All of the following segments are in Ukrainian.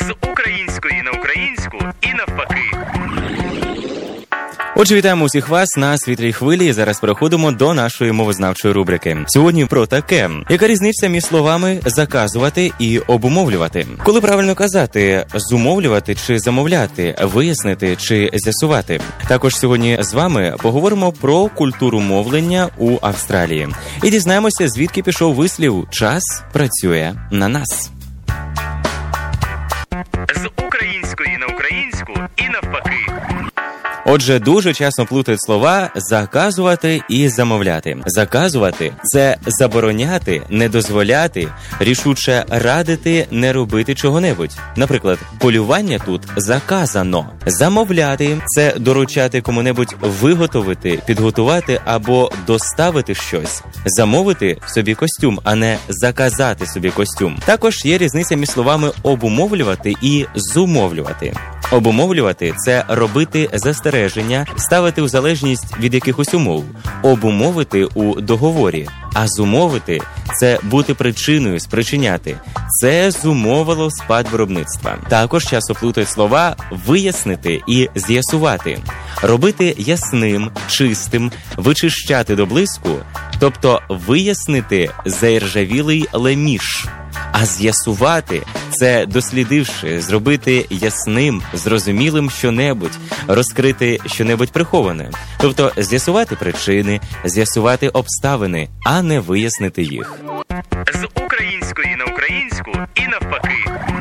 з української на українську і навпаки. Отже, вітаємо усіх вас на світлій хвилі. Зараз переходимо до нашої мовознавчої рубрики. Сьогодні про таке: яка різниця між словами заказувати і обумовлювати? Коли правильно казати зумовлювати чи замовляти, вияснити чи з'ясувати? Також сьогодні з вами поговоримо про культуру мовлення у Австралії і дізнаємося, звідки пішов вислів час працює на нас. Отже, дуже часто плутають слова заказувати і замовляти. Заказувати це забороняти, не дозволяти, рішуче радити не робити чого-небудь. Наприклад, полювання тут заказано. Замовляти це доручати кому-небудь виготовити, підготувати або доставити щось. Замовити собі костюм, а не заказати собі костюм. Також є різниця між словами обумовлювати і зумовлювати. Обумовлювати це робити застереження, ставити у залежність від якихось умов, обумовити у договорі. А зумовити це бути причиною, спричиняти. Це зумовило спад виробництва. Також часто плутають слова вияснити і з'ясувати, робити ясним, чистим, вичищати до блиску, тобто вияснити заіржавілий леміш. А з'ясувати це дослідивши, зробити ясним, зрозумілим щонебудь, розкрити щонебудь приховане, тобто з'ясувати причини, з'ясувати обставини, а не вияснити їх. З української на українську і навпаки.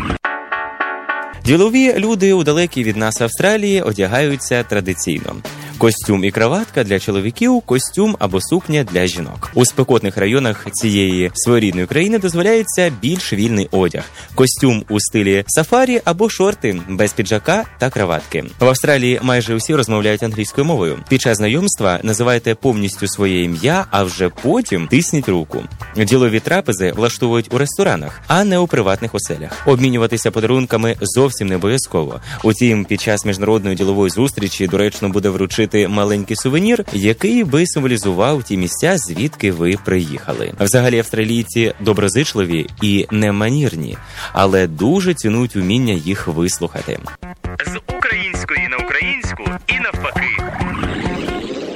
Ділові люди у далекій від нас Австралії одягаються традиційно. Костюм і краватка для чоловіків, костюм або сукня для жінок. У спекотних районах цієї своєрідної країни дозволяється більш вільний одяг, костюм у стилі сафарі або шорти без піджака та краватки. В Австралії майже усі розмовляють англійською мовою. Під час знайомства називайте повністю своє ім'я, а вже потім тисніть руку. Ділові трапези влаштовують у ресторанах, а не у приватних оселях. Обмінюватися подарунками зовсім не обов'язково. Утім, під час міжнародної ділової зустрічі доречно буде вручити маленький сувенір, який би символізував ті місця, звідки ви приїхали. Взагалі, австралійці доброзичливі і неманірні, але дуже цінують уміння їх вислухати.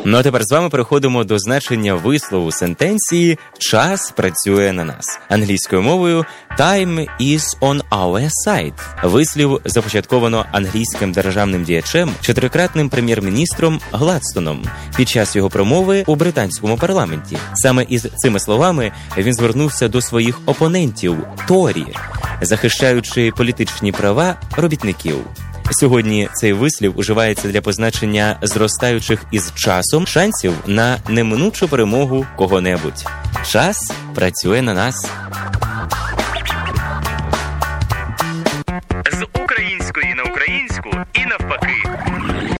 Ну а тепер з вами переходимо до значення вислову сентенції Час працює на нас англійською мовою Time is on our side. Вислів започатковано англійським державним діячем, чотирикратним прем'єр-міністром Гладстоном під час його промови у британському парламенті. Саме із цими словами він звернувся до своїх опонентів Торі, захищаючи політичні права робітників. Сьогодні цей вислів уживається для позначення зростаючих із часом шансів на неминучу перемогу кого-небудь. Час працює на нас.